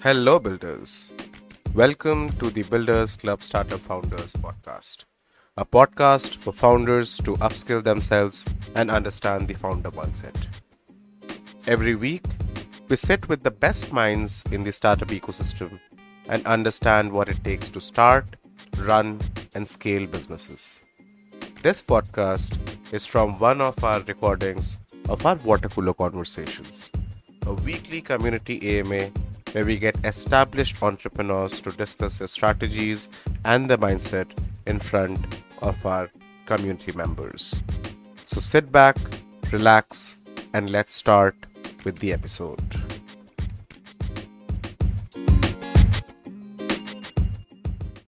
Hello, builders. Welcome to the Builders Club Startup Founders podcast, a podcast for founders to upskill themselves and understand the founder mindset. Every week, we sit with the best minds in the startup ecosystem and understand what it takes to start, run, and scale businesses. This podcast is from one of our recordings of our water cooler conversations, a weekly community AMA where we get established entrepreneurs to discuss their strategies and their mindset in front of our community members. So sit back, relax, and let's start with the episode.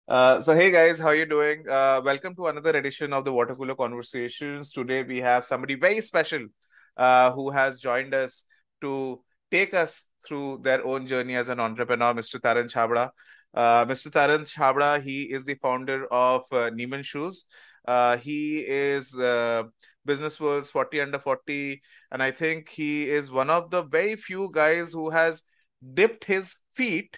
Uh, so hey guys, how are you doing? Uh, welcome to another edition of the Water Cooler Conversations. Today we have somebody very special uh, who has joined us to take us through their own journey as an entrepreneur, Mr. Taran Chhabra. Uh, Mr. Taran Chhabra, he is the founder of uh, Neeman Shoes. Uh, he is uh, Business World's 40 under 40, and I think he is one of the very few guys who has dipped his feet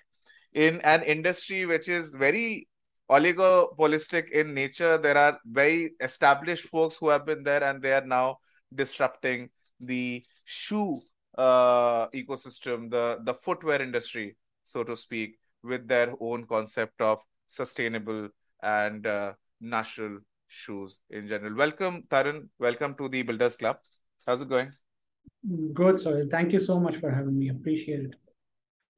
in an industry which is very oligopolistic in nature. There are very established folks who have been there, and they are now disrupting the shoe uh, ecosystem, the the footwear industry, so to speak, with their own concept of sustainable and uh, natural shoes in general. Welcome, Taran. Welcome to the Builders Club. How's it going? Good, sir. Thank you so much for having me. Appreciate it.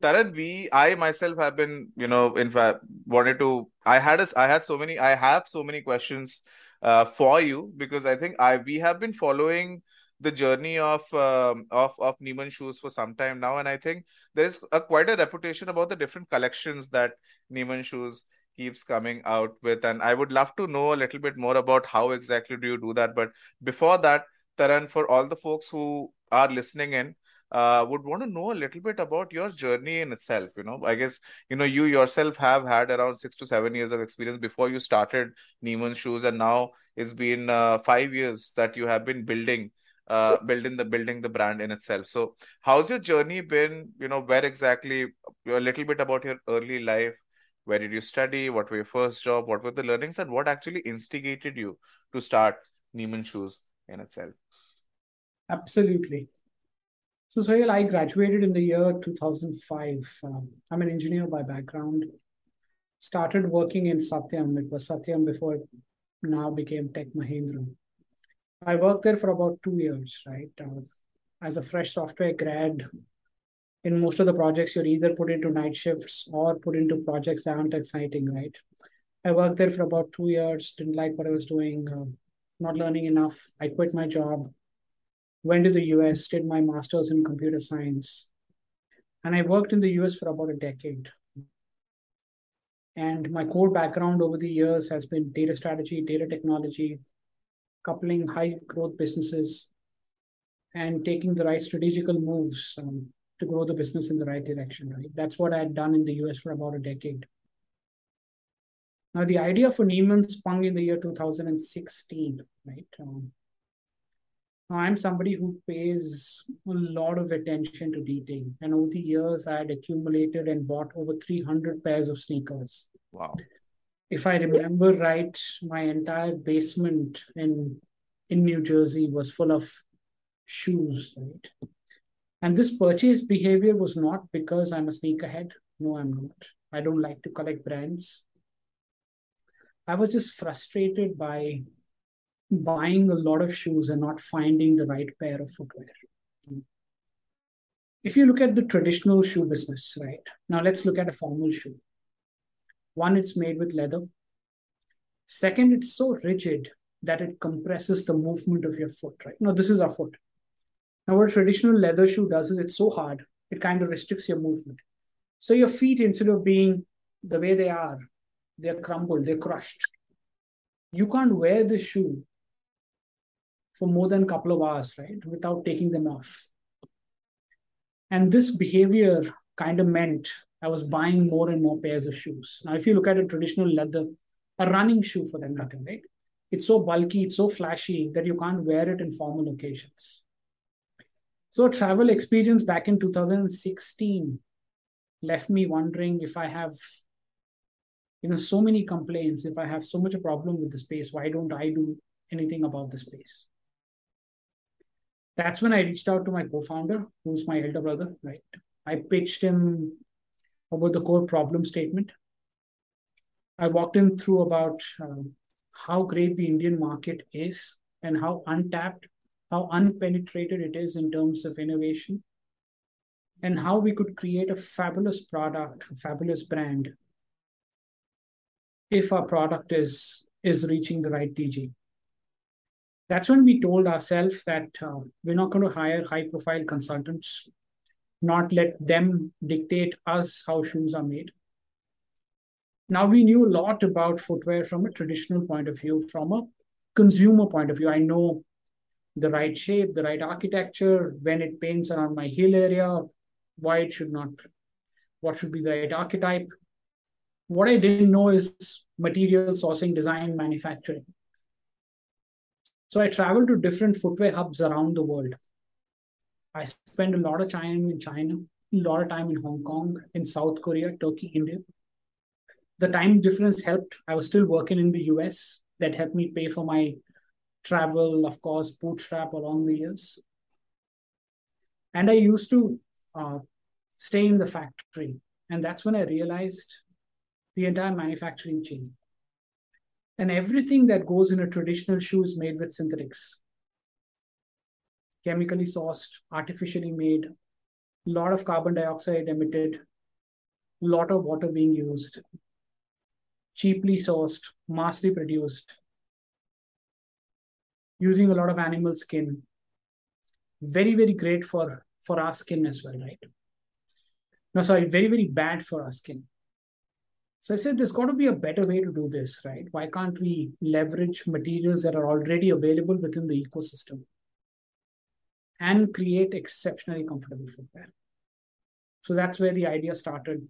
Taran, we, I myself have been, you know, in fact, wanted to. I had a, I had so many. I have so many questions uh, for you because I think I we have been following the journey of um, of of Neeman shoes for some time now, and I think there's a quite a reputation about the different collections that Neeman shoes keeps coming out with, and I would love to know a little bit more about how exactly do you do that. But before that, Taran, for all the folks who are listening in, uh, would want to know a little bit about your journey in itself. You know, I guess you know you yourself have had around six to seven years of experience before you started Neeman Shoes, and now it's been uh, five years that you have been building uh, building the building the brand in itself. So, how's your journey been? You know, where exactly? A little bit about your early life. Where did you study? What were your first job? What were the learnings, and what actually instigated you to start Neeman Shoes in itself? Absolutely. So, Sohail, I graduated in the year 2005. Um, I'm an engineer by background. Started working in Satyam. It was Satyam before it now became Tech Mahindra. I worked there for about two years, right? As a fresh software grad, in most of the projects, you're either put into night shifts or put into projects that aren't exciting, right? I worked there for about two years, didn't like what I was doing, uh, not learning enough. I quit my job, went to the US, did my master's in computer science, and I worked in the US for about a decade. And my core background over the years has been data strategy, data technology, coupling high growth businesses and taking the right strategical moves um, to grow the business in the right direction right? That's what i had done in the us for about a decade. Now the idea for neeman sprung in the year 2016 right um, i'm somebody who pays a lot of attention to detail. And over the years i had accumulated and bought over 300 pairs of sneakers. Wow if I remember right, my entire basement in in New Jersey was full of shoes, right? And this purchase behavior was not because I'm a sneakerhead. No, I'm not. I don't like to collect brands. I was just frustrated by buying a lot of shoes and not finding the right pair of footwear. If you look at the traditional shoe business, right? Now let's look at a formal shoe. One, it's made with leather. Second, it's so rigid that it compresses the movement of your foot, right? Now, this is our foot. Now, what a traditional leather shoe does is it's so hard, it kind of restricts your movement. So your feet, instead of being the way they are, they're crumbled, they're crushed. You can't wear the shoe for more than a couple of hours, right? Without taking them off. And this behavior kind of meant I was buying more and more pairs of shoes. Now, if you look at a traditional leather, a running shoe for them, nothing, right? It's so bulky, it's so flashy that you can't wear it in formal occasions. So, travel experience back in 2016, left me wondering if I have, you know, so many complaints, if I have so much a problem with the space, why don't I do anything about the space? That's when I reached out to my co-founder, who's my elder brother, right? I pitched him about the core problem statement. I walked him through about um, how great the Indian market is and how untapped, how unpenetrated it is in terms of innovation, and how we could create a fabulous product, a fabulous brand, if our product is is reaching the right TG. That's when we told ourselves that uh, we're not going to hire high profile consultants, not let them dictate us how shoes are made. Now we knew a lot about footwear from a traditional point of view, from a consumer point of view. I know the right shape, the right architecture, when it paints around my heel area, why it should not, what should be the right archetype. What I didn't know is material sourcing, design, manufacturing. So I traveled to different footwear hubs around the world. I spent a lot of time in China, a lot of time in Hong Kong, in South Korea, Turkey, India. The time difference helped. I was still working in the US. That helped me pay for my travel, of course, bootstrap along the years. And I used to uh, stay in the factory. And that's when I realized the entire manufacturing chain. And everything that goes in a traditional shoe is made with synthetics. Chemically sourced, artificially made, a lot of carbon dioxide emitted, a lot of water being used, cheaply sourced, massively produced, using a lot of animal skin. Very, very great for, for our skin as well, right? No, sorry, very, very bad for our skin. So I said, there's got to be a better way to do this, right? Why can't we leverage materials that are already available within the ecosystem and create exceptionally comfortable footwear? So that's where the idea started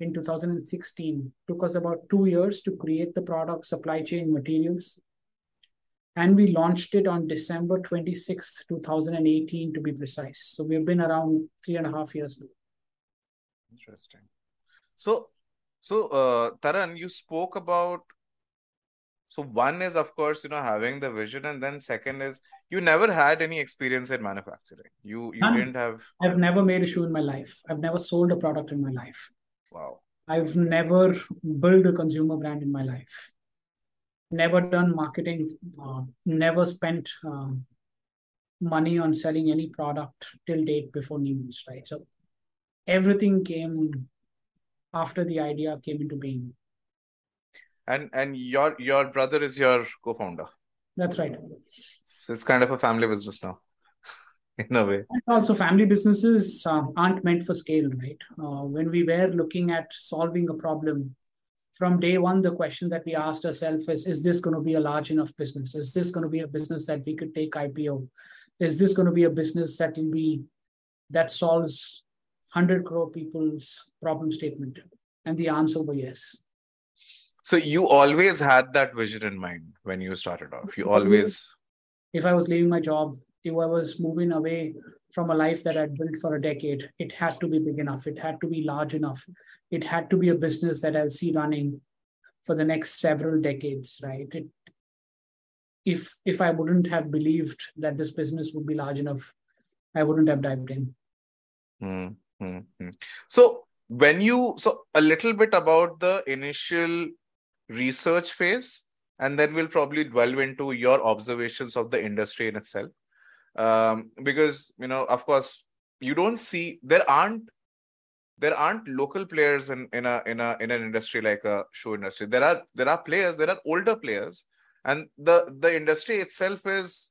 in 2016. Took us about two years to create the product, supply chain, materials. And we launched it on December 26, 2018, to be precise. So we've been around three and a half years now. Interesting. So, so uh, Taran, you spoke about. So one is of course you know having the vision, and then second is you never had any experience in manufacturing. You you None. didn't have. I've never made a shoe in my life. I've never sold a product in my life. Wow. I've never built a consumer brand in my life. Never done marketing. Uh, never spent uh, money on selling any product till date before Neemans, right? So everything came after the idea came into being. And and your your brother is your co-founder. That's right. So it's kind of a family business now, in a way. And also, family businesses uh, aren't meant for scale, right? Uh, when we were looking at solving a problem, from day one, the question that we asked ourselves is: Is this going to be a large enough business? Is this going to be a business that we could take IPO? Is this going to be a business that will be that solves 100 crore people's problem statement? And the answer was yes. So you always had that vision in mind when you started off. You always. If I was leaving my job, if I was moving away from a life that I'd built for a decade, it had to be big enough. It had to be large enough. It had to be a business that I'll see running for the next several decades, right? It, if if I wouldn't have believed that this business would be large enough, I wouldn't have dived in. Mm. Mm-hmm. So when you so a little bit about the initial research phase, and then we'll probably delve into your observations of the industry in itself. Um, because you know, of course, you don't see there aren't there aren't local players in, in a in a in an industry like a shoe industry. There are there are players, there are older players, and the the industry itself is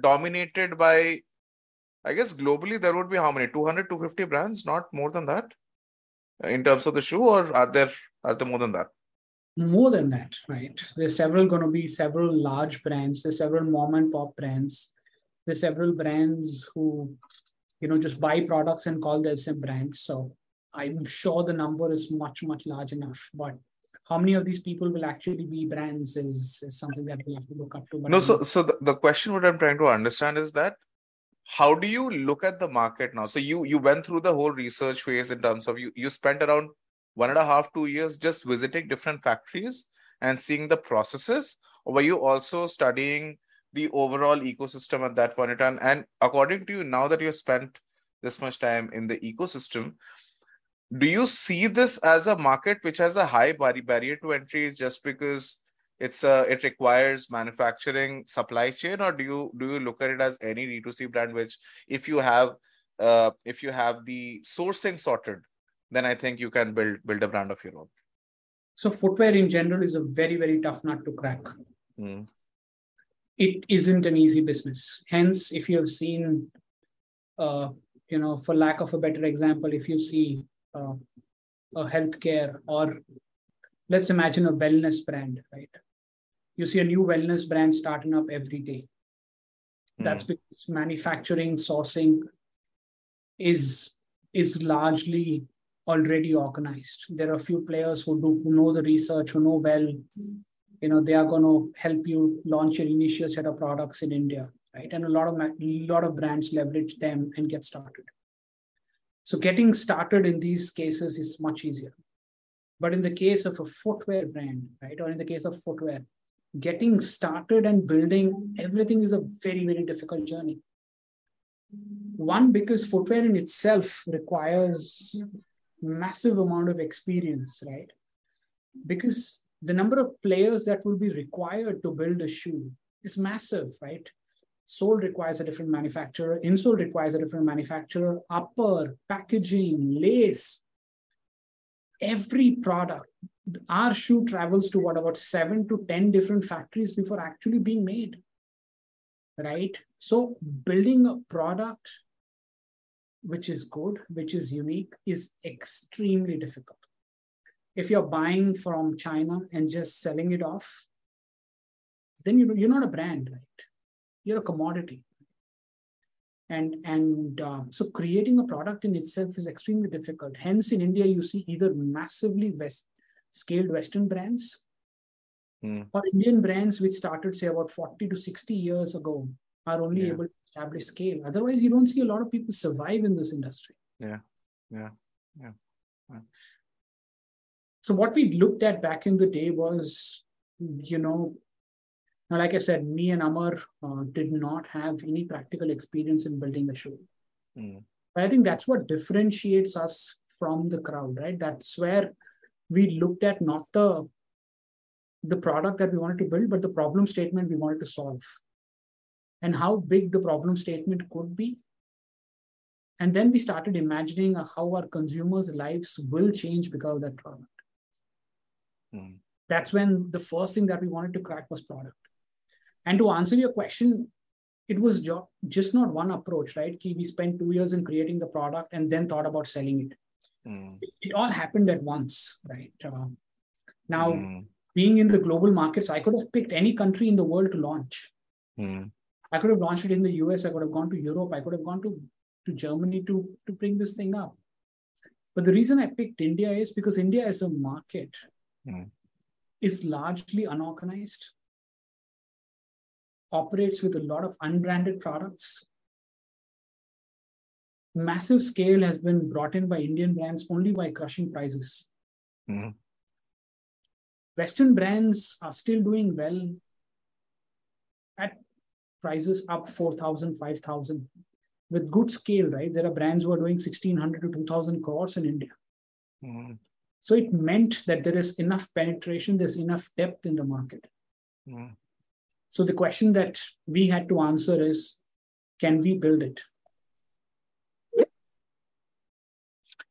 dominated by I guess globally there would be how many 200 250 brands, not more than that, in terms of the shoe, or are there are there more than that? More than that, right? There's several going to be several large brands. There's several mom and pop brands. There's several brands who, you know, just buy products and call themselves brands. So I'm sure the number is much much large enough, but how many of these people will actually be brands is, is something that we have to look up to. But no, so so the, the question what I'm trying to understand is that how do you look at the market now? So you you went through the whole research phase in terms of you you spent around one and a half two years just visiting different factories and seeing the processes, or were you also studying the overall ecosystem at that point in time? And according to you, now that you have spent this much time in the ecosystem, do you see this as a market which has a high barrier to entry just because it's a it requires manufacturing supply chain or do you do you look at it as any d2c brand which if you have uh, if you have the sourcing sorted then i think you can build build a brand of your own so footwear in general is a very very tough nut to crack mm. it isn't an easy business hence if you have seen uh, you know for lack of a better example if you see uh, a healthcare or let's imagine a wellness brand right you see a new wellness brand starting up every day. Mm. That's because manufacturing, sourcing is is largely already organized. There are a few players who do who know the research, who know well. You know, they are going to help you launch your initial set of products in India, right? And a lot of lot of brands leverage them and get started. So getting started in these cases is much easier. But in the case of a footwear brand, right, or in the case of footwear, getting started and building everything is a very, very difficult journey. One, because footwear in itself requires massive amount of experience, right? Because the number of players that will be required to build a shoe is massive, right? Sole requires a different manufacturer, insole requires a different manufacturer, upper, packaging, lace, every product our shoe travels to what about seven to 10 different factories before actually being made. Right? So, building a product which is good, which is unique, is extremely difficult. If you're buying from China and just selling it off, then you're not a brand, right? You're a commodity and and uh, so creating a product in itself is extremely difficult hence in india you see either massively west scaled Western brands mm. or Indian brands which started, say, about 40 to 60 years ago are only yeah. able to establish scale. Otherwise, you don't see a lot of people survive in this industry. Yeah, yeah, yeah. yeah. So, what we looked at back in the day was, you know, now, like I said, me and Amar uh, did not have any practical experience in building a shoe. Mm. But I think that's what differentiates us from the crowd, right? That's where we looked at not the the product that we wanted to build, but the problem statement we wanted to solve and how big the problem statement could be. And then we started imagining how our consumers' lives will change because of that product. Mm. That's when the first thing that we wanted to crack was product. And to answer your question, it was jo- just not one approach, right? We spent two years in creating the product and then thought about selling it. Mm. It, all happened at once, right? Uh, now, mm. being in the global markets, I could have picked any country in the world to launch. Mm. I could have launched it in the US. I could have gone to Europe. I could have gone to, to Germany to, to bring this thing up. But the reason I picked India is because India as a market mm. is largely unorganized, operates with a lot of unbranded products, massive scale has been brought in by Indian brands only by crushing prices. Mm-hmm. Western brands are still doing well at prices up 4,000, 5,000 with good scale, right? There are brands who are doing 1,600 to 2,000 crores in India. Mm-hmm. So it meant that there is enough penetration, there's enough depth in the market. Mm-hmm. So the question that we had to answer is can we build it?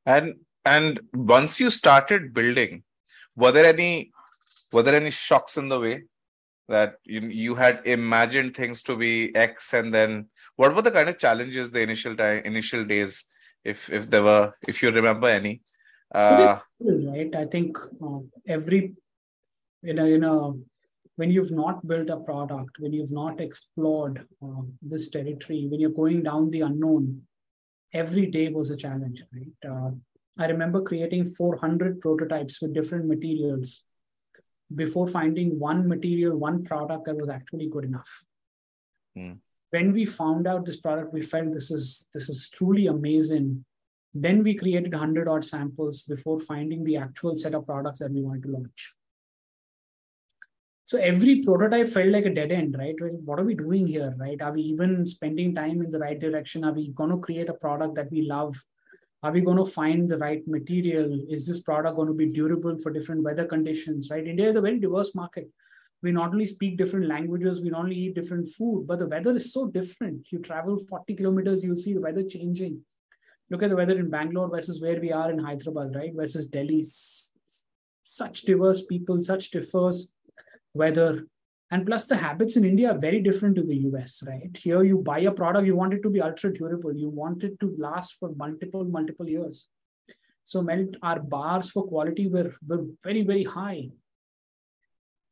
And and once you started building, were there any were there any shocks in the way that you you had imagined things to be X and then what were the kind of challenges the initial time initial days if if there were if you remember any uh, right i think uh, every you know you know when you've not built a product when you've not explored uh, this territory when you're going down the unknown every day was a challenge, right? Uh, I remember creating 400 prototypes with different materials before finding one material, one product that was actually good enough. Mm. when we found out this product, we felt this is this is truly amazing. Then we created 100 odd samples before finding the actual set of products that we wanted to launch. So every prototype felt like a dead end, right? What are we doing here, right? Are we even spending time in the right direction? Are we going to create a product that we love? Are we going to find the right material? Is this product going to be durable for different weather conditions, right? India is a very diverse market. We not only speak different languages, we not only eat different food, but the weather is so different. You travel 40 kilometers, you'll see the weather changing. Look at the weather in Bangalore versus where we are in Hyderabad, right? Versus Delhi. Such diverse people, such diverse weather. And plus, the habits in India are very different to the US, right? Here, you buy a product, you want it to be ultra durable, you want it to last for multiple, multiple years. So, melt our bars for quality were, were very, very high.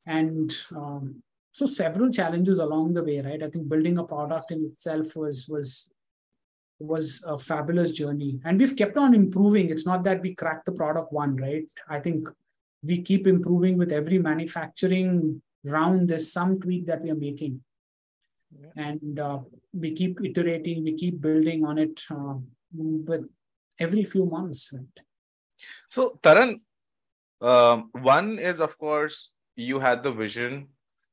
And um, so, several challenges along the way, right? I think building a product in itself was was was a fabulous journey and we've kept on improving it's not that we cracked the product one right i think we keep improving with every manufacturing round this some tweak that we are making. Yeah. and uh, we keep iterating we keep building on it uh, with every few months right? so taran um, one is of course you had the vision.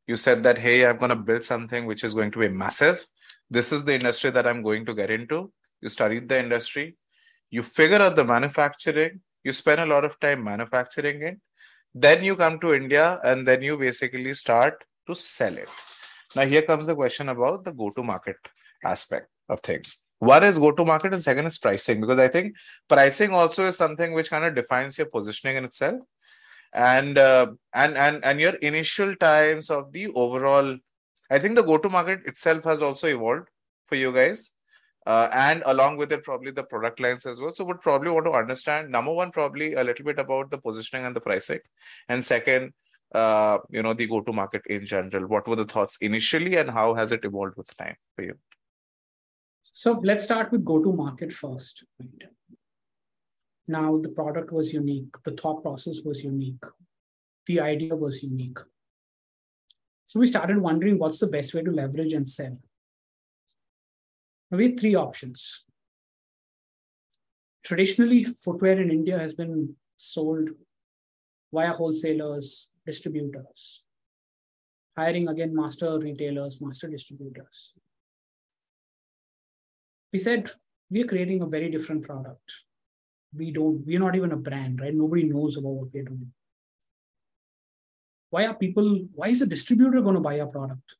You said that hey i'm going to build something which is going to be massive. This is the industry that i'm going to get into. You studied the industry. You figure out the manufacturing. You spend a lot of time manufacturing it then you come to India and then you basically start to sell it. Now, here comes the question about the go to market aspect of things. One is go to market, and second is pricing, because I think pricing also is something which kind of defines your positioning in itself. And uh, and and and your initial times of the overall, I think the go to market itself has also evolved for you guys uh, and along with it probably the product lines as well. So would probably want to understand number one probably a little bit about the positioning and the pricing. And second uh, you know the go to market in general. What were the thoughts initially and how has it evolved with time for you? So let's start with go to market first right? now the product was unique. The thought process was unique. The idea was unique. So we started wondering what's the best way to leverage and sell we have three options. Traditionally, footwear in India has been sold via wholesalers, distributors, hiring again master retailers, master distributors. We said we are creating a very different product. We don't, we're not even a brand, right? Nobody knows about what we're doing. Why are people, why is a distributor going to buy a product?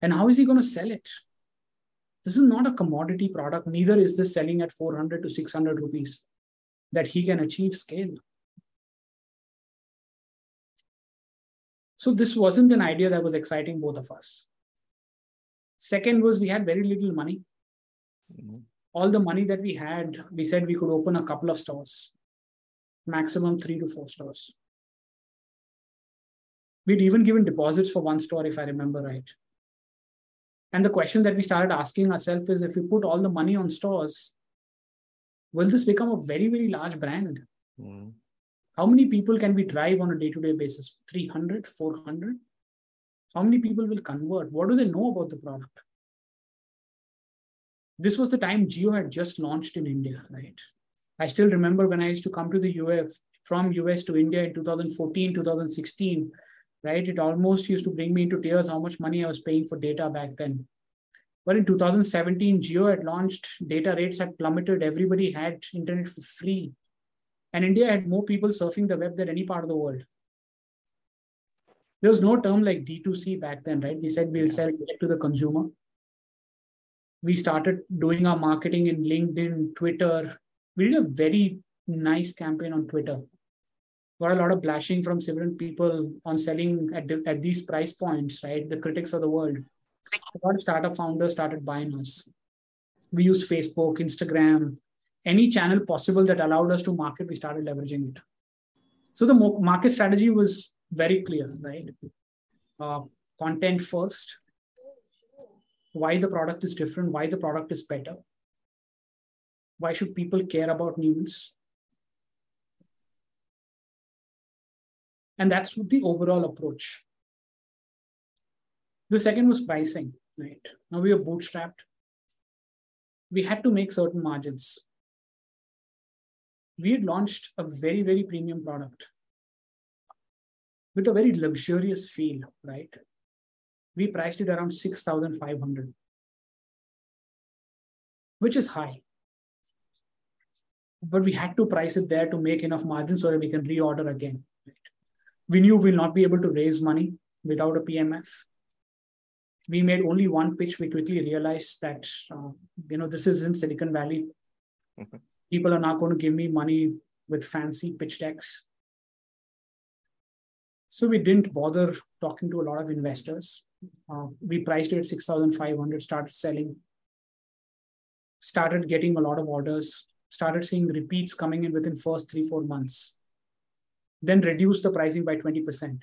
And how is he going to sell it? This is not a commodity product, neither is this selling at 400 to 600 rupees that he can achieve scale. So this wasn't an idea that was exciting both of us. Second was we had very little money. Mm-hmm. All the money that we had, we said we could open a couple of stores, maximum three to four stores. We'd even given deposits for one store, if I remember right. And the question that we started asking ourselves is if we put all the money on stores, will this become a very, very large brand? Mm. How many people can we drive on a day to day basis? 300, 400? How many people will convert? What do they know about the product? This was the time Jio had just launched in India, right? I still remember when I used to come to the US from US to India in 2014, 2016 right? It almost used to bring me into tears how much money I was paying for data back then. But in 2017, Jio had launched, data rates had plummeted, everybody had internet for free. And India had more people surfing the web than any part of the world. There was no term like D2C back then, right? We said we'll sell direct to the consumer. We started doing our marketing in LinkedIn, Twitter. We did a very nice campaign on Twitter got a lot of bashing from several people on selling at, at these price points, right? The critics of the world. A lot of startup founders started buying us. We used Facebook, Instagram, any channel possible that allowed us to market, we started leveraging it. So the market strategy was very clear, right? Uh, content first, why the product is different, why the product is better, why should people care about news, And that's the overall approach. The second was pricing. right? Now we are bootstrapped. We had to make certain margins. We had launched a very, very premium product with a very luxurious feel, right? We priced it around 6,500, which is high. But we had to price it there to make enough margin so that we can reorder again. We knew we'll not be able to raise money without a PMF. We made only one pitch. We quickly realized that uh, you know this is in Silicon Valley. Mm-hmm. People are not going to give me money with fancy pitch decks. So we didn't bother talking to a lot of investors. Uh, we priced it at 6,500, started selling, started getting a lot of orders, started seeing repeats coming in within first three, four months. Then reduce the pricing by 20%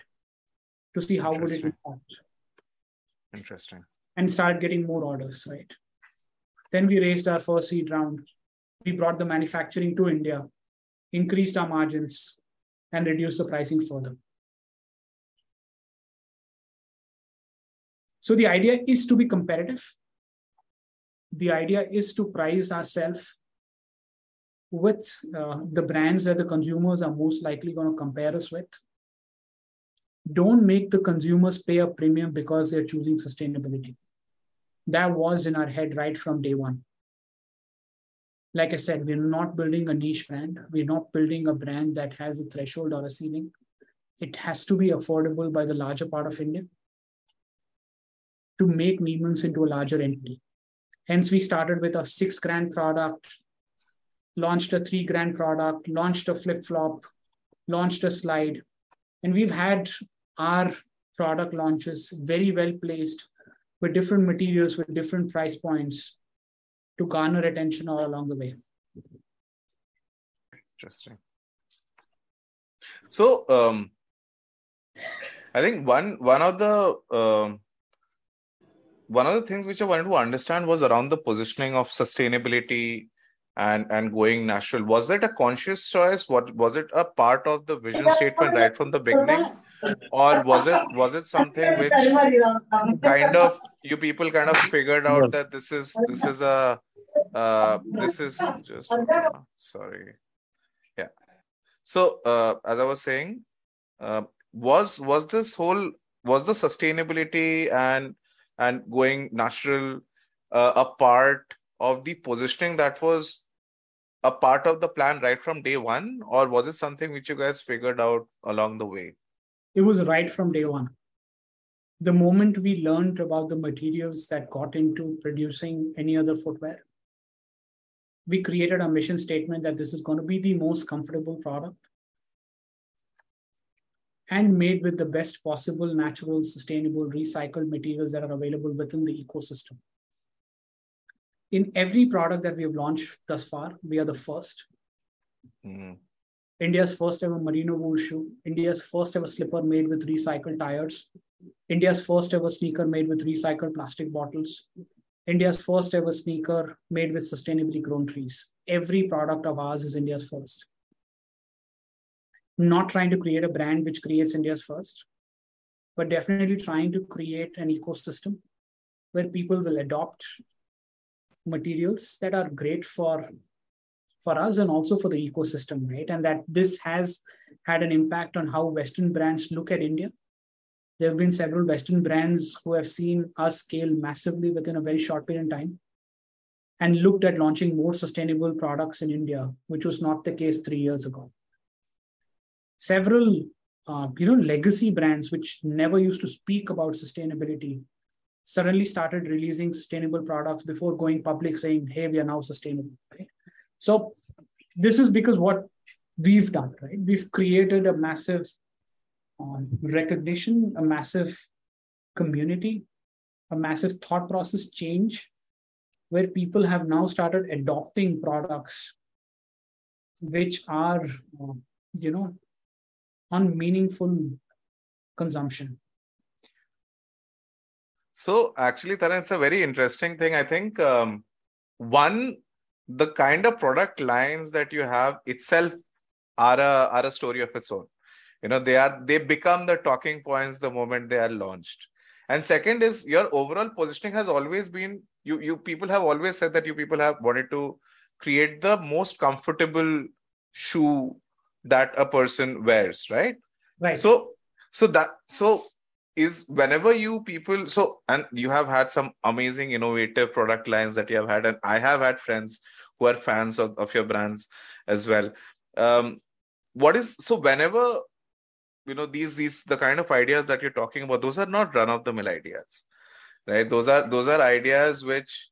to see how would it impact. Interesting. And start getting more orders, right? Then we raised our first seed round. We brought the manufacturing to India, increased our margins, and reduced the pricing further. So the idea is to be competitive. The idea is to price ourselves with uh, the brands that the consumers are most likely going to compare us with don't make the consumers pay a premium because they're choosing sustainability. That was in our head right from day one. Like I said, we're not building a niche brand. We're not building a brand that has a threshold or a ceiling. It has to be affordable by the larger part of India to make Neeman's into a larger entity. Hence, we started with a six grand product, launched a three grand product, launched a flip flop, launched a slide. And we've had our product launches very well placed with different materials with different price points to garner attention all along the way. Interesting. So, um, I think one one of the um, one of the things which I wanted to understand was around the positioning of sustainability and and going natural. Was that a conscious choice? What was it a part of the vision statement right from the beginning? or was it was it something which kind of you people kind of figured out that this is this is a uh, this is just sorry yeah so uh, as i was saying uh, was was this whole was the sustainability and and going natural uh, a part of the positioning that was a part of the plan right from day one or was it something which you guys figured out along the way it was right from day one. The moment we learned about the materials that got into producing any other footwear, we created a mission statement that this is going to be the most comfortable product and made with the best possible natural, sustainable, recycled materials that are available within the ecosystem. In every product that we have launched thus far, we are the 1st mm-hmm. India's first ever merino wool shoe, India's first ever slipper made with recycled tires, India's first ever sneaker made with recycled plastic bottles, India's first ever sneaker made with sustainably grown trees. Every product of ours is India's first. Not trying to create a brand which creates India's first, but definitely trying to create an ecosystem where people will adopt materials that are great for for us and also for the ecosystem, right? And that this has had an impact on how Western brands look at India. There have been several Western brands who have seen us scale massively within a very short period of time and looked at launching more sustainable products in India, which was not the case three years ago. Several uh, you know, legacy brands which never used to speak about sustainability suddenly started releasing sustainable products before going public saying, hey, we are now sustainable. Right? So this is because what we've done, right? We've created a massive um, recognition, a massive community, a massive thought process change where people have now started adopting products which are, uh, you know, unmeaningful consumption. So actually, Taran, it's a very interesting thing. I think um, one the kind of product lines that you have itself are a are a story of its own. You know they are they become the talking points the moment they are launched. And second is your overall positioning has always been you you people have always said that you people have wanted to create the most comfortable shoe that a person wears right? Right. So so that so is whenever you people so and you have had some amazing innovative product lines that you have had and i have had friends who are fans of, of your brands as well. Um what is so whenever you know these these the kind of ideas that you're talking about those are not run of the mill ideas right? Those are those are ideas which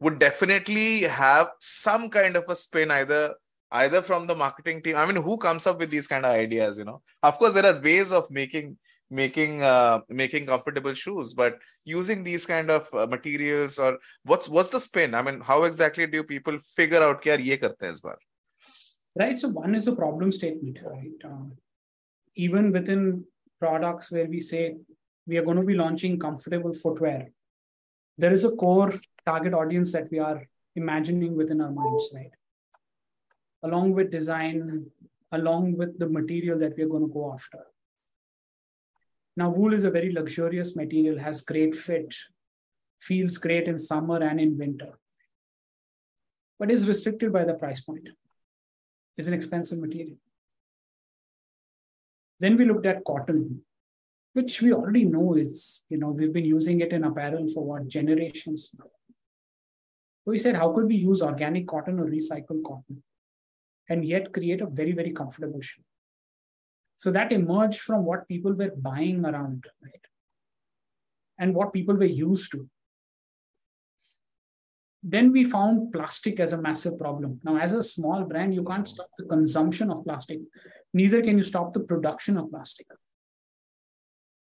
would definitely have some kind of a spin either either from the marketing team. I mean who comes up with these kind of ideas you know? Of course there are ways of making making uh, making comfortable shoes but using these kind of uh, materials or what's what's the spin? I mean how exactly do people figure out kya ye karte is right so one is a problem statement right? Uh, even within products where we say we are going to be launching comfortable footwear there is a core target audience that we are imagining within our minds right? Along with design along with the material that we are going to go after now, wool is a very luxurious material, has great fit, feels great in summer and in winter, but is restricted by the price point. It's an expensive material. Then we looked at cotton, which we already know is, you know, we've been using it in apparel for what generations. So we said, how could we use organic cotton or recycled cotton and yet create a very, very comfortable shoe? So that emerged from what people were buying around, right? And what people were used to. Then we found plastic as a massive problem. Now, as a small brand, you can't stop the consumption of plastic, neither can you stop the production of plastic.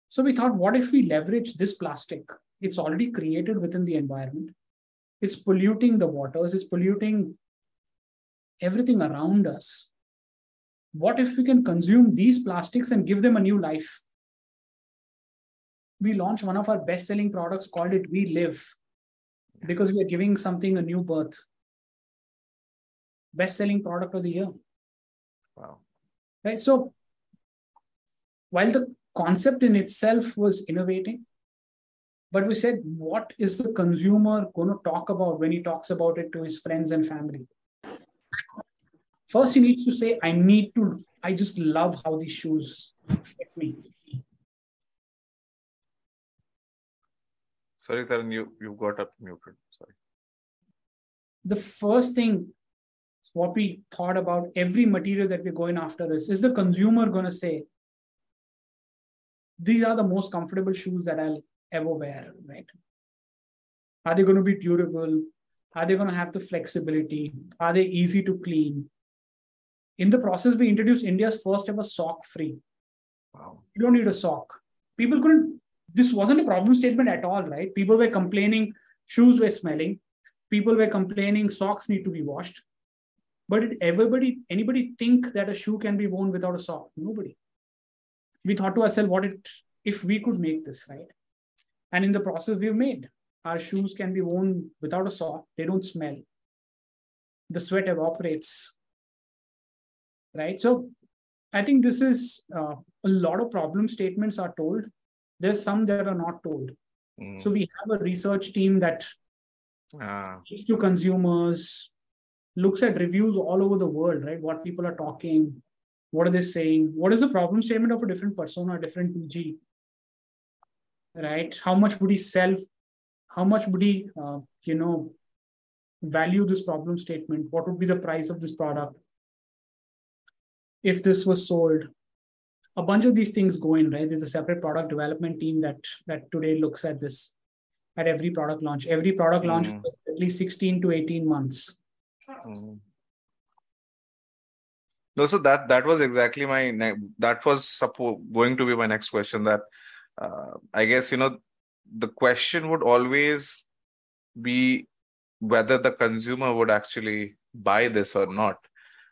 So we thought, what if we leverage this plastic? It's already created within the environment. It's polluting the waters, it's polluting everything around us what if we can consume these plastics and give them a new life? We launched one of our best selling products called it ReLive because we are giving something a new birth. Best selling product of the year. Wow. Right. So while the concept in itself was innovating, but we said, what is the consumer going to talk about when he talks about it to his friends and family? First, he needs to say, I need to, I just love how these shoes fit me. Sorry, Tarun, you, you got up muted. Sorry. The first thing, what we thought about every material that we're going after is, is the consumer going to say, these are the most comfortable shoes that I'll ever wear, right? Are they going to be durable? Are they going to have the flexibility? Are they easy to clean? In the process, we introduced India's first ever sock free. Wow. You don't need a sock. People couldn't, this wasn't a problem statement at all, right? People were complaining shoes were smelling. People were complaining socks need to be washed. But did everybody, anybody think that a shoe can be worn without a sock? Nobody. We thought to ourselves, what it, if we could make this, right? And in the process, we've made our shoes can be worn without a sock. They don't smell. The sweat evaporates right? So I think this is uh, a lot of problem statements are told. There's some that are not told. Mm. So we have a research team that ah. speaks to consumers, looks at reviews all over the world, right? What people are talking, what are they saying? What is the problem statement of a different persona, different PG? Right? How much would he sell? How much would he, uh, you know, value this problem statement? What would be the price of this product? If this was sold a bunch of these things go in right there's a separate product development team that that today looks at this at every product launch every product mm. launch at least 16 to 18 months mm. no so that that was exactly my ne- that was suppo- going to be my next question that uh, i guess you know the question would always be whether the consumer would actually buy this or not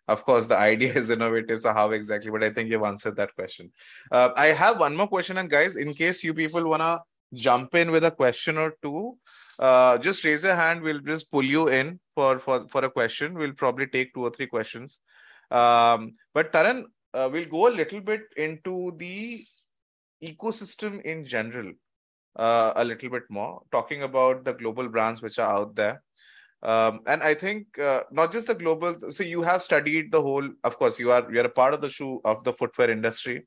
of course the idea is innovative so how exactly? But i think you've answered that question. Uh, i have one more question and guys in case you people want to jump in with a question or two uh, just raise your hand. We'll just pull you in for for for a question. We'll probably take two or three questions. Um, but taran uh, we'll go a little bit into the ecosystem in general uh, a little bit more, talking about the global brands which are out there. Um, and I think uh, not just the global. So you have studied the whole. Of course, you are you are a part of the shoe of the footwear industry.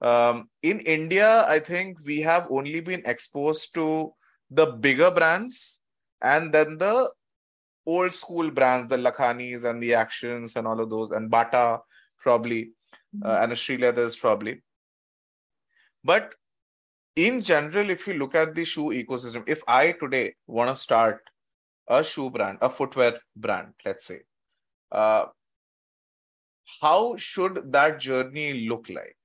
Um, in India, I think we have only been exposed to the bigger brands and then the old school brands, the Lakhanis and the Actions and all of those, and Bata probably, uh, mm-hmm. and Sreeleathers probably. But in general, if you look at the shoe ecosystem, if I today want to start a shoe brand, a footwear brand, let's say, uh, how should that journey look like?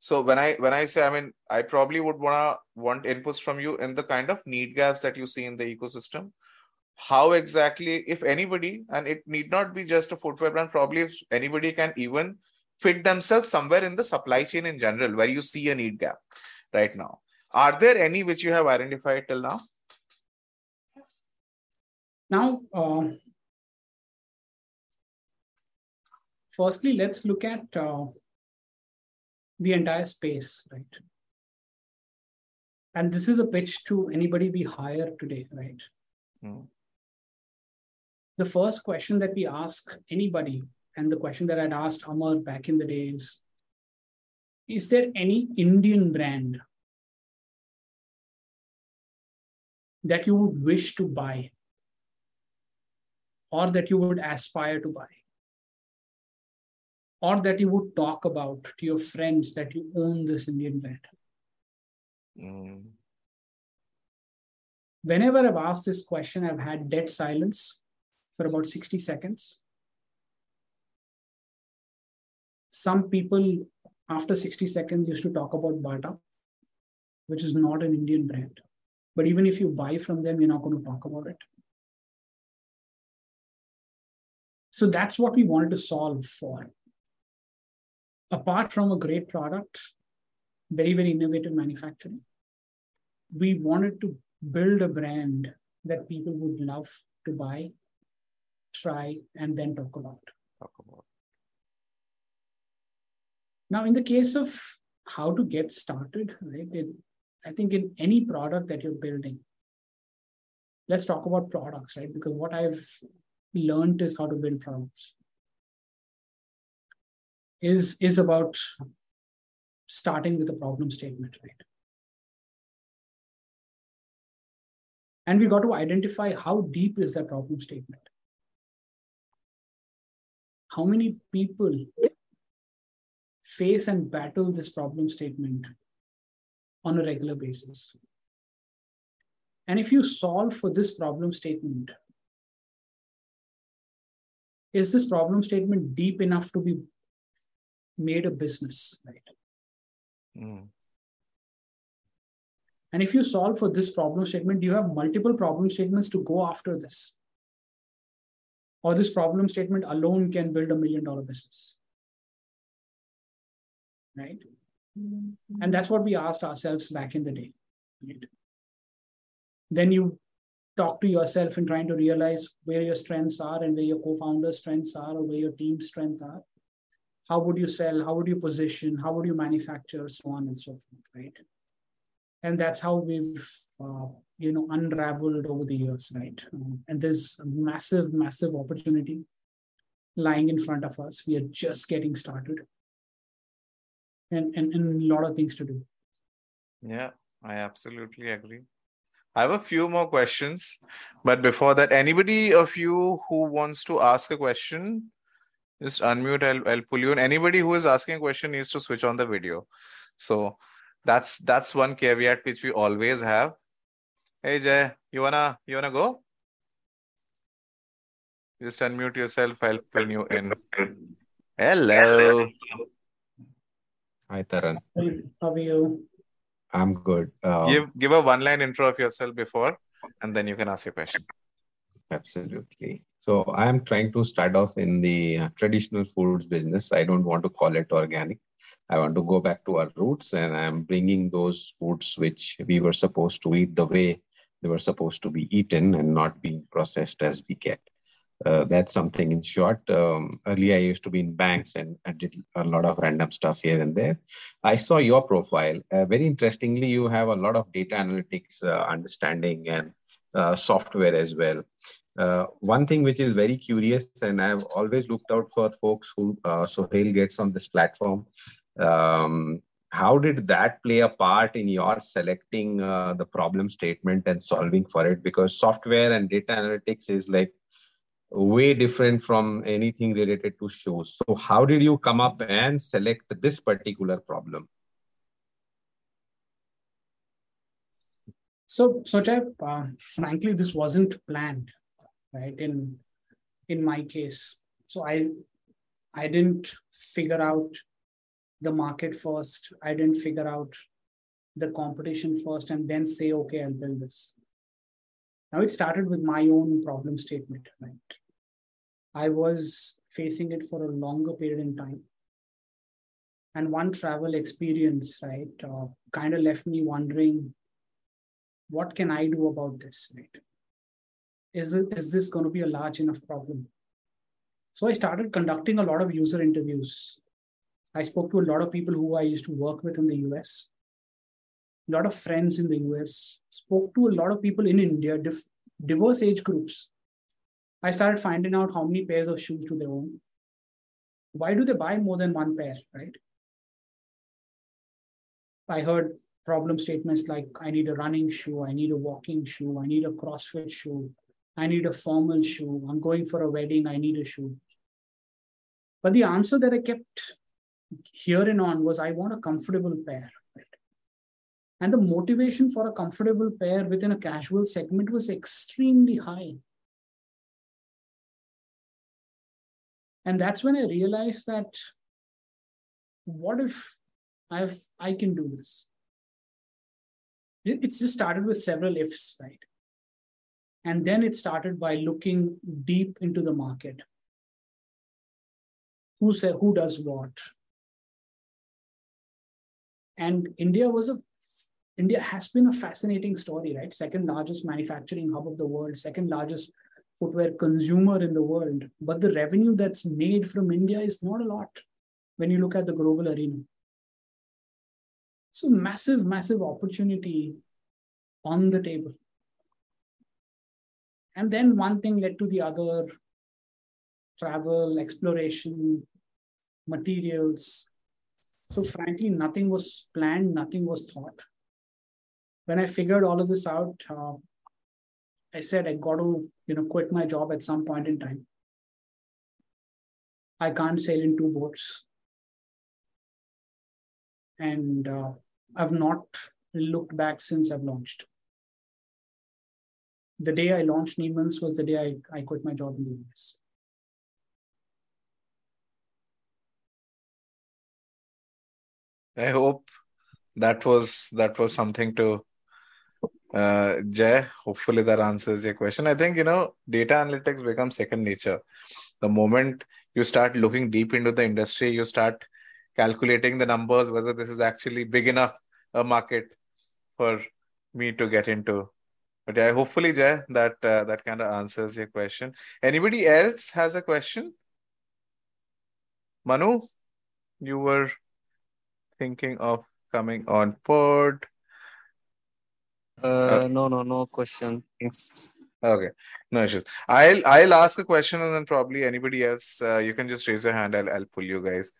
So when I when I say, I mean, I probably would wanna want inputs from you in the kind of need gaps that you see in the ecosystem. How exactly, if anybody, and it need not be just a footwear brand, probably if anybody can even fit themselves somewhere in the supply chain in general, where you see a need gap right now. Are there any which you have identified till now? Now, uh, firstly, let's look at uh, the entire space, right? And this is a pitch to anybody we hire today, right? Mm. The first question that we ask anybody, and the question that I'd asked Amar back in the days, is there any Indian brand that you would wish to buy or that you would aspire to buy? or that you would talk about to your friends that you own this Indian brand? Mm. Whenever I've asked this question, I've had dead silence for about 60 seconds. Some people, after 60 seconds, used to talk about Bata, which is not an Indian brand. But even if you buy from them, you're not going to talk about it. So that's what we wanted to solve for apart from a great product, very, very innovative manufacturing, we wanted to build a brand that people would love to buy, try, and then talk about. Talk about. Now, in the case of how to get started, right? It, I think in any product that you're building, let's talk about products, right? Because what I've learned is how to build products is is about starting with a problem statement, right? And we got to identify how deep is that problem statement. How many people face and battle this problem statement on a regular basis? And if you solve for this problem statement, is this problem statement deep enough to be made a business, right? Mm. And if you solve for this problem statement, you have multiple problem statements to go after this. Or this problem statement alone can build a million dollar business. Right? Mm-hmm. And that's what we asked ourselves back in the day. Right? Then you talk to yourself and trying to realize where your strengths are and where your co-founder's strengths are or where your team's strengths are. How would you sell? How would you position? How would you manufacture? So on and so forth right? And that's how we've uh, you know unraveled over the years right? Um, and there's a massive massive opportunity lying in front of us. We are just getting started. And, and, and a lot of things to do. Yeah i absolutely agree I have a few more questions, but before that, anybody of you who wants to ask a question, just unmute. I'll, I'll pull you in. Anybody who is asking a question needs to switch on the video. So that's that's one caveat which we always have. Hey Jay, you wanna you wanna go? Just unmute yourself. I'll pull you in. Hello. Hi Taran. How are you? I'm good. Um, give give a one line intro of yourself before, and then you can ask your question. Absolutely. So I am trying to start off in the uh, traditional foods business. I don't want to call it organic. I want to go back to our roots and I'm bringing those foods which we were supposed to eat the way they were supposed to be eaten and not being processed as we get. Uh, that's something in short. Um, earlier, I used to be in banks and I did a lot of random stuff here and there. I saw your profile. Uh, very interestingly, you have a lot of data analytics uh, understanding and uh, software as well. Uh, one thing which is very curious, and I've always looked out for folks who uh, Sohail gets on this platform. Um, how did that play a part in your selecting uh, the problem statement and solving for it? Because software and data analytics is like way different from anything related to shows. So, how did you come up and select this particular problem? So, so uh, frankly, this wasn't planned, right? In in my case, so I I didn't figure out the market first. I didn't figure out the competition first, and then say, okay, I'll build this. Now it started with my own problem statement, right? I was facing it for a longer period in time. And one travel experience, right, uh, kind of left me wondering, what can I do about this, right? Is, it, is this going to be a large enough problem? So I started conducting a lot of user interviews. I spoke to a lot of people who I used to work with in the US, a lot of friends in the US, spoke to a lot of people in India, diverse age groups. I started finding out how many pairs of shoes do they own. Why do they buy more than one pair, right? I heard problem statements like I need a running shoe, I need a walking shoe, I need a CrossFit shoe, I need a formal shoe, I'm going for a wedding, I need a shoe. But the answer that I kept hearing on was I want a comfortable pair. And the motivation for a comfortable pair within a casual segment was extremely high. and that's when i realized that what if i've i can do this? It's just started with several ifs right? And then it started by looking deep into the market. Who said who does what? And india was a india has been a fascinating story right second largest manufacturing hub of the world second largest footwear consumer in the world, but the revenue that's made from India is not a lot when you look at the global arena. So, massive, massive opportunity on the table. And then one thing led to the other travel, exploration, materials. So, frankly, nothing was planned, nothing was thought. When I figured all of this out, uh, I said I got to, you know, quit my job at some point in time. I can't sail in two boats. And uh, I've not looked back since I've launched. The day I launched Neeman's was the day I, I quit my job in the US. I hope that was that was something to uh, Jay, hopefully that answers your question. I think, you know, data analytics becomes second nature. The moment you start looking deep into the industry, you start calculating the numbers, whether this is actually big enough a market for me to get into. But yeah, hopefully, Jay, that uh, that kind of answers your question. Anybody else has a question? Manu, you were thinking of coming on board. Uh, no, no, no question. Okay, no issues. I'll I'll ask a question and then probably anybody else. Uh, you can just raise your hand. I'll I'll pull you guys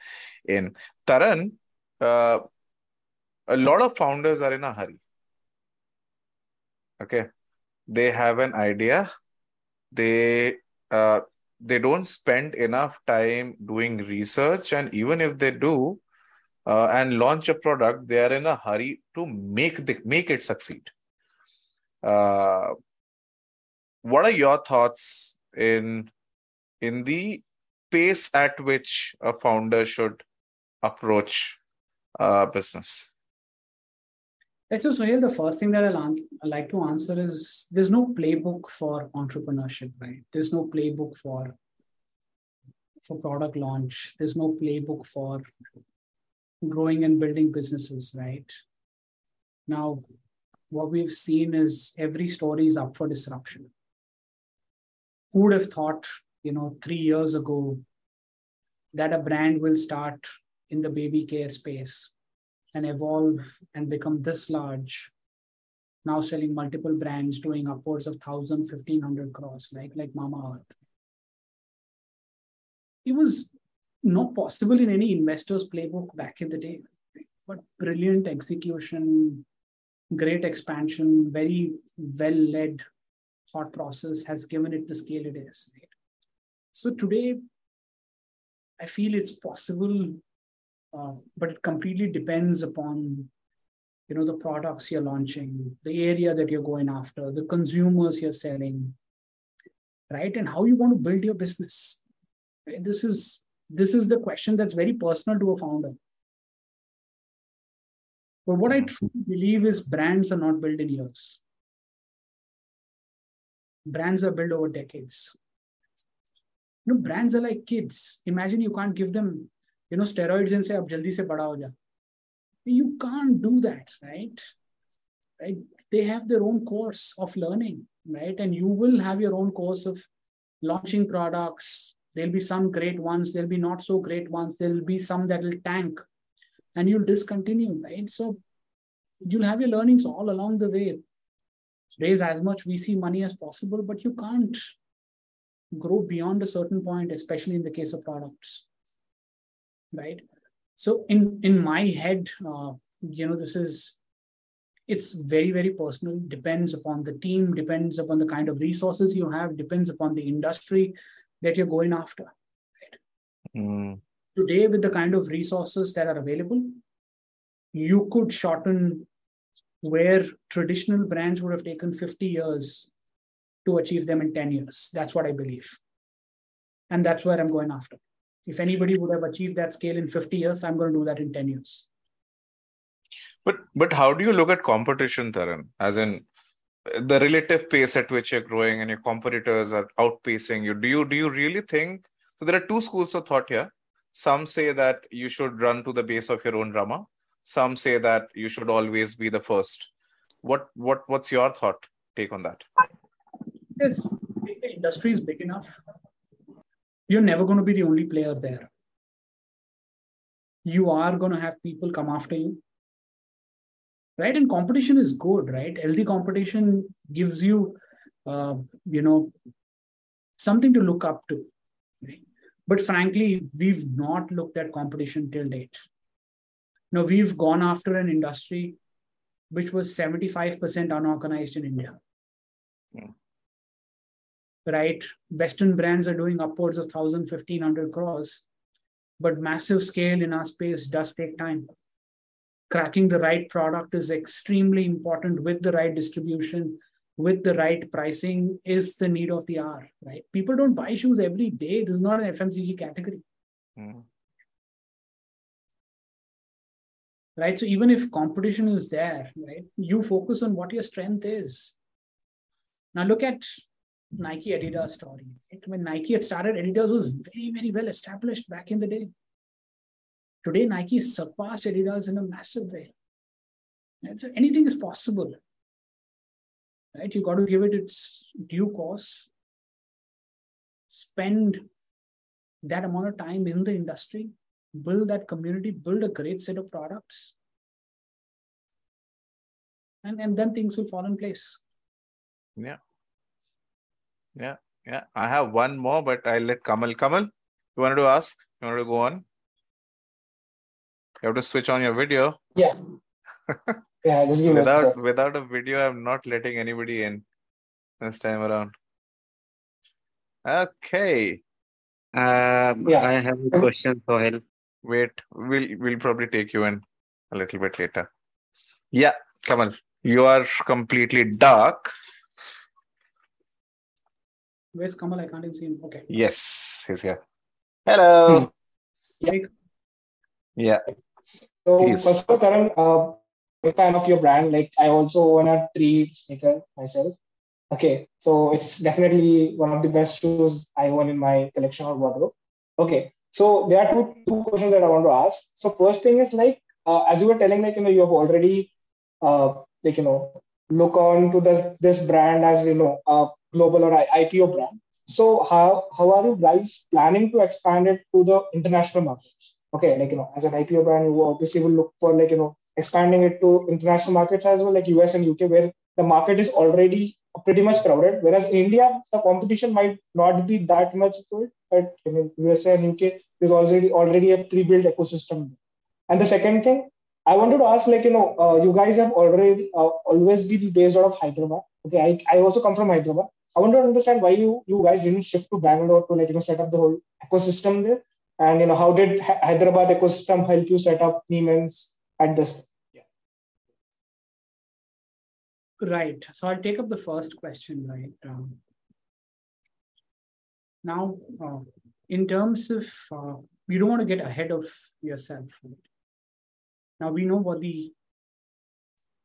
in. Taran, uh, a lot of founders are in a hurry. Okay, they have an idea. They uh they don't spend enough time doing research, and even if they do, uh, and launch a product, they are in a hurry to make the make it succeed. Uh, what are your thoughts in in the pace at which a founder should approach a business? Let's just here. The first thing that I'll, I'd like to answer is there's no playbook for entrepreneurship, right? There's no playbook for for product launch. There's no playbook for growing and building businesses, right? Now, what we've seen is every story is up for disruption. Who would have thought you know, three years ago that a brand will start in the baby care space and evolve and become this large now selling multiple brands doing upwards of 1000 1500 crores like like Mamaearth it was not possible in any investor's playbook back in the day but brilliant execution great expansion very well led thought process has given it the scale it is right? so today i feel it's possible uh, but it completely depends upon you know the products you're launching the area that you're going after the consumers you're selling right? And how you want to build your business. This is this is the question that's very personal to a founder but what i hmm. truly believe is brands are not built in years. Brands are built over decades. You know brands are like kids. Imagine you can't give them you know steroids and say ab jaldi se bada ho ja you can't do that right? Right? They have their own course of learning right? And you will have your own course of launching products. There'll be some great ones there'll be not so great ones. There'll be some that will tank and you'll discontinue right? So you'll have your learnings all along the way. Raise as much vc money as possible but you can't grow beyond a certain point especially in the case of products right? So in in my head uh, you know this is it's very very personal. Depends upon the team depends upon the kind of resources you have depends upon the industry that you're going after right? Mm. Today with the kind of resources that are available you could shorten where traditional brands would have taken 50 years to achieve them in 10 years that's what i believe and that's where i'm going after if anybody would have achieved that scale in 50 years, I'm going to do that in 10 years. But but how do you look at competition, Taran? As in the relative pace at which you're growing and your competitors are outpacing you. Do you do you really think so? There are two schools of thought here. Some say that you should run to the base of your own drama. Some say that you should always be the first. What what what's your thought take on that? Yes, the industry is big enough you're never going to be the only player there. You are going to have people come after you. Right? And competition is good, right? Healthy competition gives you, uh, you know, something to look up to. Right? But frankly, we've not looked at competition till date. Now, we've gone after an industry which was 75% unorganized in India. Yeah. Hmm right? Western brands are doing upwards of 1,000, 1,500 crores, but massive scale in our space does take time. Cracking the right product is extremely important with the right distribution, with the right pricing is the need of the hour, right? People don't buy shoes every day. This is not an FMCG category. Mm. Right. So even if competition is there, right, you focus on what your strength is. Now look at Nike Adidas story. Right? When Nike had started, Adidas was very, very well established back in the day. Today, Nike surpassed Adidas in a massive way. Right? So anything is possible. Right? You got to give it its due course. Spend that amount of time in the industry, build that community, build a great set of products. And, and then things will fall in place. Yeah. Yeah, yeah. I have one more, but I'll let Kamal. Kamal, you wanted to ask? You wanted to go on? You have to switch on your video. Yeah. Yeah, just give without me without a video, I'm not letting anybody in this time around. Okay. Um, yeah. I have a question for help. Wait, we'll we'll probably take you in a little bit later. Yeah, Kamal, you are completely dark. Where's Kamal? I can't even see him. Okay. Yes, he's here. Hello. Yeah. Yeah. So Please. first of all, Karan, uh, a fan of your brand. Like I also own a tree sneaker myself. Okay, so it's definitely one of the best shoes I own in my collection or wardrobe. Okay, so there are two two questions that I want to ask. So first thing is like uh, as you were telling, like you know, you have already uh, like you know look on to the this brand as you know a global or IPO brand. so how how are you guys planning to expand it to the international markets? Okay, like you know, as an IPO brand, you obviously will look for like you know expanding it to international markets as well, like US and UK, where the market is already pretty much crowded. Whereas in India, the competition might not be that much good, but in USA and UK, there's already already a pre-built ecosystem. And the second thing, I wanted to ask, like you know, uh, you guys have already uh, always been based out of Hyderabad. Okay, I, I also come from Hyderabad. I want to understand why you you guys didn't shift to Bangalore to like you know set up the whole ecosystem there, and you know how did Hyderabad ecosystem help you set up Neeman's at this? Right. So I'll take up the first question. Right. Um, now, uh, in terms of uh, you don't want to get ahead of yourself. Right? Now we know what the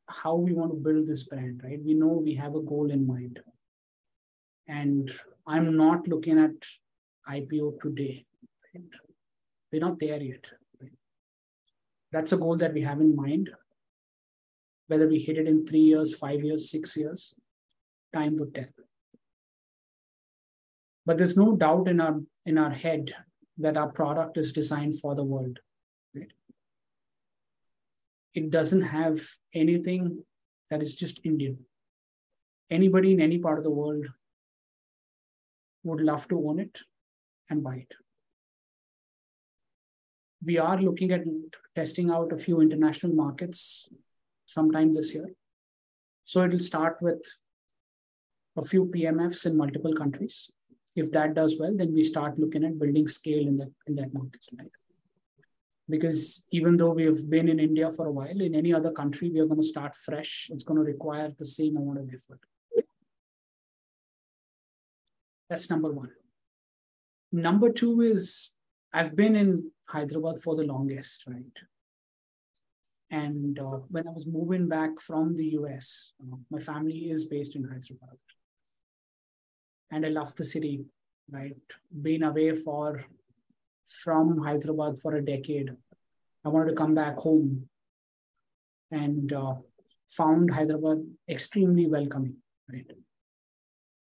how we want to build this brand, right? We know we have a goal in mind and I'm not looking at IPO today. Right? We're not there yet. Right? That's a goal that we have in mind. Whether we hit it in three years, five years, six years, time would tell. But there's no doubt in our in our head that our product is designed for the world. Right? It doesn't have anything that is just Indian. Anybody in any part of the world would love to own it and buy it. We are looking at testing out a few international markets sometime this year. So it'll start with a few PMFs in multiple countries. If that does well, then we start looking at building scale in that in that market. Because even though we have been in India for a while, in any other country, we are going to start fresh. It's going to require the same amount of effort. That's number one. Number two is I've been in Hyderabad for the longest, right? And uh, when I was moving back from the US, uh, my family is based in Hyderabad. And I love the city, right? Being away for from Hyderabad for a decade. I wanted to come back home and uh, found Hyderabad extremely welcoming, right?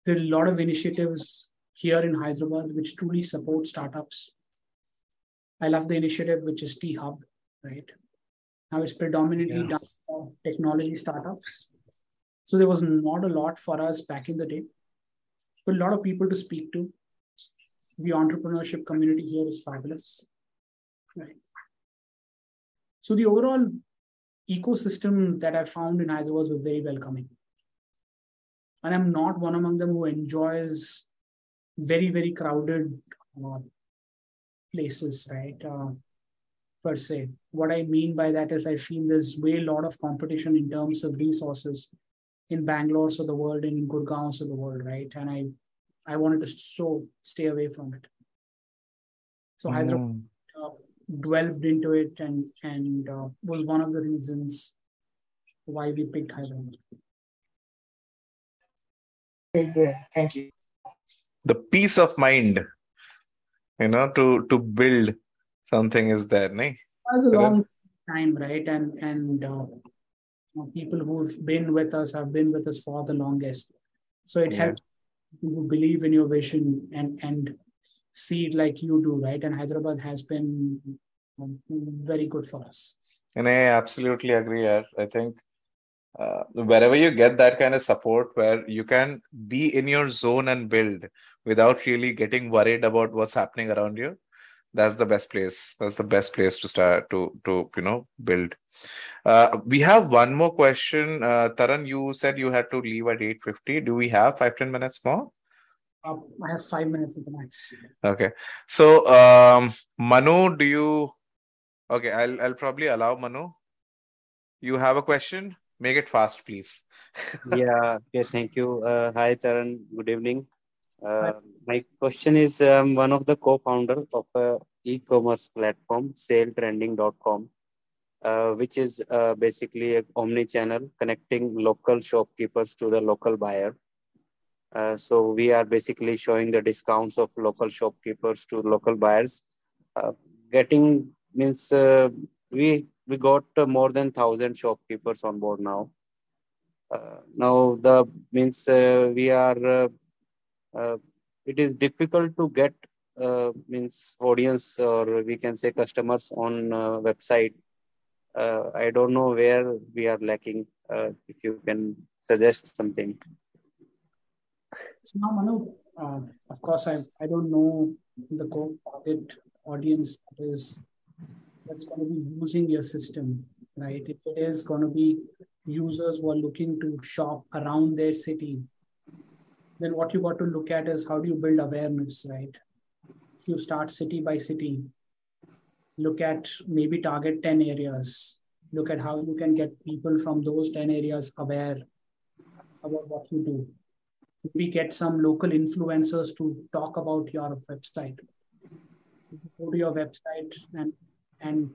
There are a lot of initiatives here in Hyderabad which truly support startups. I love the initiative which is T Hub, right? Now it's predominantly yeah. done for technology startups. So there was not a lot for us back in the day, but a lot of people to speak to. The entrepreneurship community here is fabulous, right? So the overall ecosystem that I found in Hyderabad was very welcoming and i'm not one among them who enjoys very very crowded uh, places right uh, per se. What i mean by that is i feel there's way a lot of competition in terms of resources in bangalore of the world and in gurgaon of the world right? And i i wanted to so stay away from it. So mm. hyderabad uh, delved into it and and uh, was one of the reasons why we picked hyderabad. Thank you. The peace of mind, you know, to to build something is there, ne? It a long time, right? And and uh, people who've been with us have been with us for the longest. So it yeah. helps to believe in your vision and and see it like you do, right? And Hyderabad has been um, very good for us. And I absolutely agree. I think uh, wherever you get that kind of support where you can be in your zone and build without really getting worried about what's happening around you that's the best place that's the best place to start to to you know build uh, we have one more question uh, taran you said you had to leave at 8.50 do we have five ten minutes more uh, i have five minutes at the max okay so um, manu do you okay i'll i'll probably allow manu you have a question Make it fast, please. yeah. Okay. Thank you. Uh, hi, Taran. Good evening. Uh, my question is um, one of the co-founder of a e-commerce platform, saletrending.com, uh, which is uh, basically a omni-channel connecting local shopkeepers to the local buyer. Uh, so we are basically showing the discounts of local shopkeepers to local buyers. Uh, getting means we we got more than 1000 shopkeepers on board now now the means we are uh, it is difficult to get uh, means audience or we can say customers on uh, website. Uh, I don't know where we are lacking. Uh, if you can suggest something. So now, Manu, of course, I, I don't know the target audience that is that's going to be using your system, right? If it is going to be users who are looking to shop around their city, then what you got to look at is how do you build awareness, right? If you start city by city, look at maybe target 10 areas, look at how you can get people from those 10 areas aware about what you do. We get some local influencers to talk about your website. Go to your website and and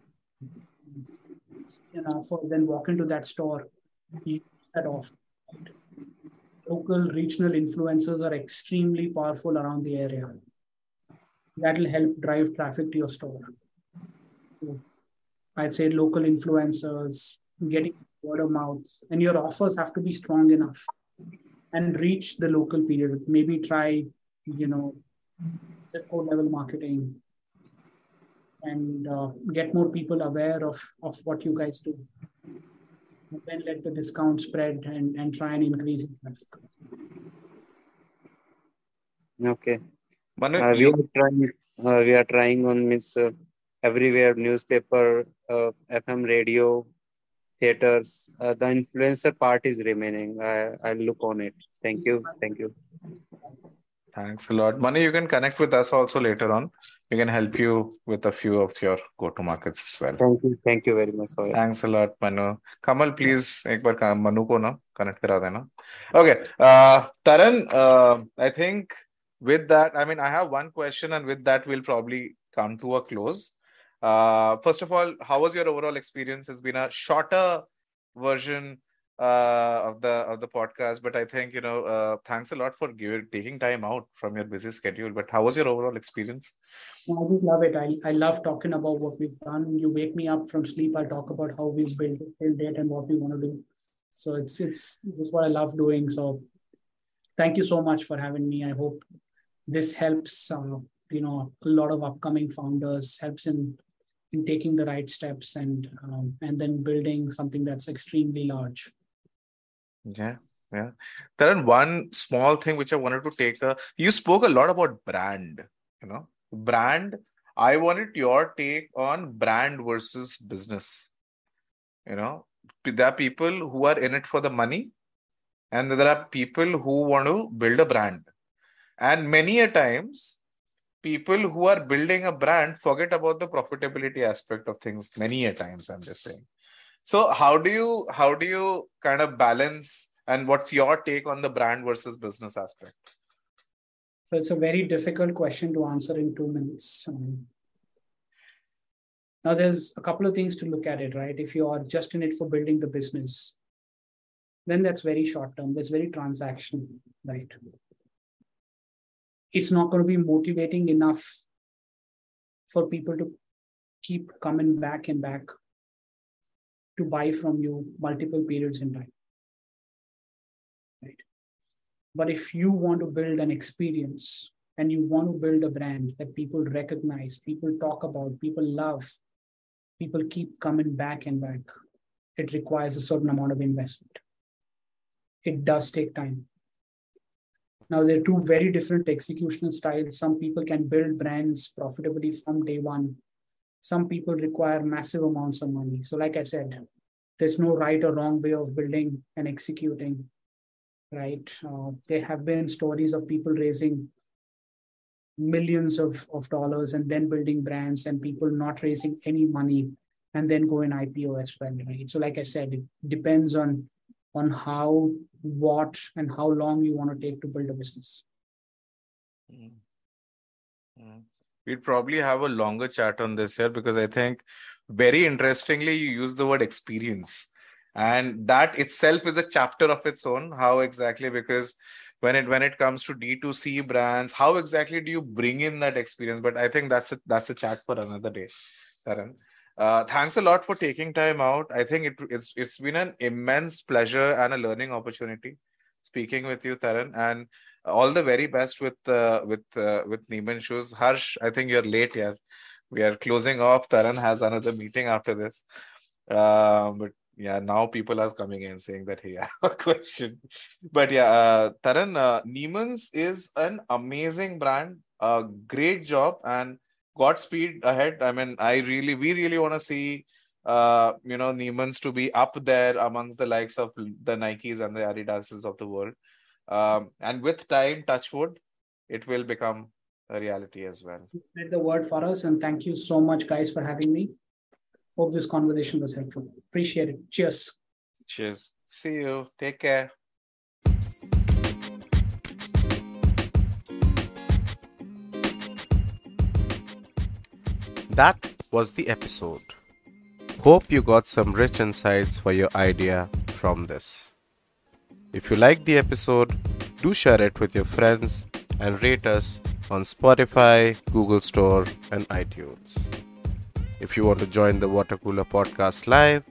you know for then walk into that store, you that off. Local regional influencers are extremely powerful around the area. That will help drive traffic to your store. I'd say local influencers, getting word of mouth, and your offers have to be strong enough and reach the local period. Maybe try, you know, zip code level marketing and uh, get more people aware of, of what you guys do. And then let the discount spread and, and try and increase it. Okay. Manu, uh, we are trying. Uh, we are trying on means uh, everywhere newspaper, uh, FM radio, theaters. Uh, the influencer part is remaining. I, I'll look on it. Thank you. Thank you. Thanks a lot. Manu you can connect with us also later on. We can help you with a few of your go-to markets as well. Thank you. Thank you very much. Thanks a lot, Manu. Kamal, please एक बार Manu, connect करा देना. Okay. Uh, Taran, uh, I think with that, I mean, I have one question and with that we'll probably come to a close. Uh, first of all, how was your overall experience? Has been a shorter version uh, of the of the podcast, but I think you know, uh, thanks a lot for giving, taking time out from your busy schedule. But how was your overall experience? I just love it. I, I love talking about what we've done. You wake me up from sleep. I talk about how we've built it, and what we want to do. So it's it's it's what I love doing. So thank you so much for having me. I hope this helps. Uh, you know, a lot of upcoming founders helps in in taking the right steps and um, and then building something that's extremely large. Yeah, yeah. Then one small thing which I wanted to take. A, you spoke a lot about brand. You know, brand. I wanted your take on brand versus business. You know, there are people who are in it for the money, and there are people who want to build a brand. And many a times, people who are building a brand forget about the profitability aspect of things many a times i'm just saying so how do you how do you kind of balance and what's your take on the brand versus business aspect? So it's a very difficult question to answer in two minutes um, now there's a couple of things to look at it right? If you are just in it for building the business then that's very short term. That's very transactional right? It's not going to be motivating enough for people to keep coming back and back to buy from you multiple periods in time. Right. But if you want to build an experience and you want to build a brand that people recognize, people talk about, people love, people keep coming back and back, it requires a certain amount of investment. It does take time. Now, there are two very different executional styles. Some people can build brands profitably from day one. Some people require massive amounts of money. So, like I said, there's no right or wrong way of building and executing, right? Uh, there have been stories of people raising millions of, of dollars and then building brands and people not raising any money and then go in IPO as well, right? So, like I said, it depends on on how, what, and how long you want to take to build a business. Mm. Mm. We'd probably have a longer chat on this here because I think very interestingly, you use the word experience. And that itself is a chapter of its own. How exactly? Because when it when it comes to D2C brands, how exactly do you bring in that experience? But I think that's a that's a chat for another day, Taran. Uh, thanks a lot for taking time out. I think it, it's it's been an immense pleasure and a learning opportunity. speaking with you, Taran, and all the very best with uh, with uh, with Neeman shoes. Harsh, I think you're late here. We are closing off. Taran has another meeting after this. Uh, but yeah, now people are coming in saying that he have a question. But yeah, uh, Taran, uh, Neeman's is an amazing brand. A great job and Godspeed ahead. I mean, I really, we really want to see, uh, you know, Neeman's to be up there amongst the likes of the Nikes and the Adidases of the world. Um, and with time, touchwood, it will become a reality as well. Read the word for us, and thank you so much, guys, for having me. Hope this conversation was helpful. Appreciate it. Cheers. Cheers. See you. Take care. That was the episode. Hope you got some rich insights for your idea from this. If you liked the episode, do share it with your friends and rate us on Spotify, Google Store, and iTunes. If you want to join the Water Cooler Podcast live,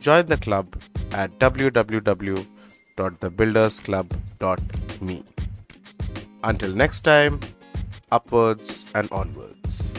join the club at www.thebuildersclub.me. Until next time, upwards and onwards.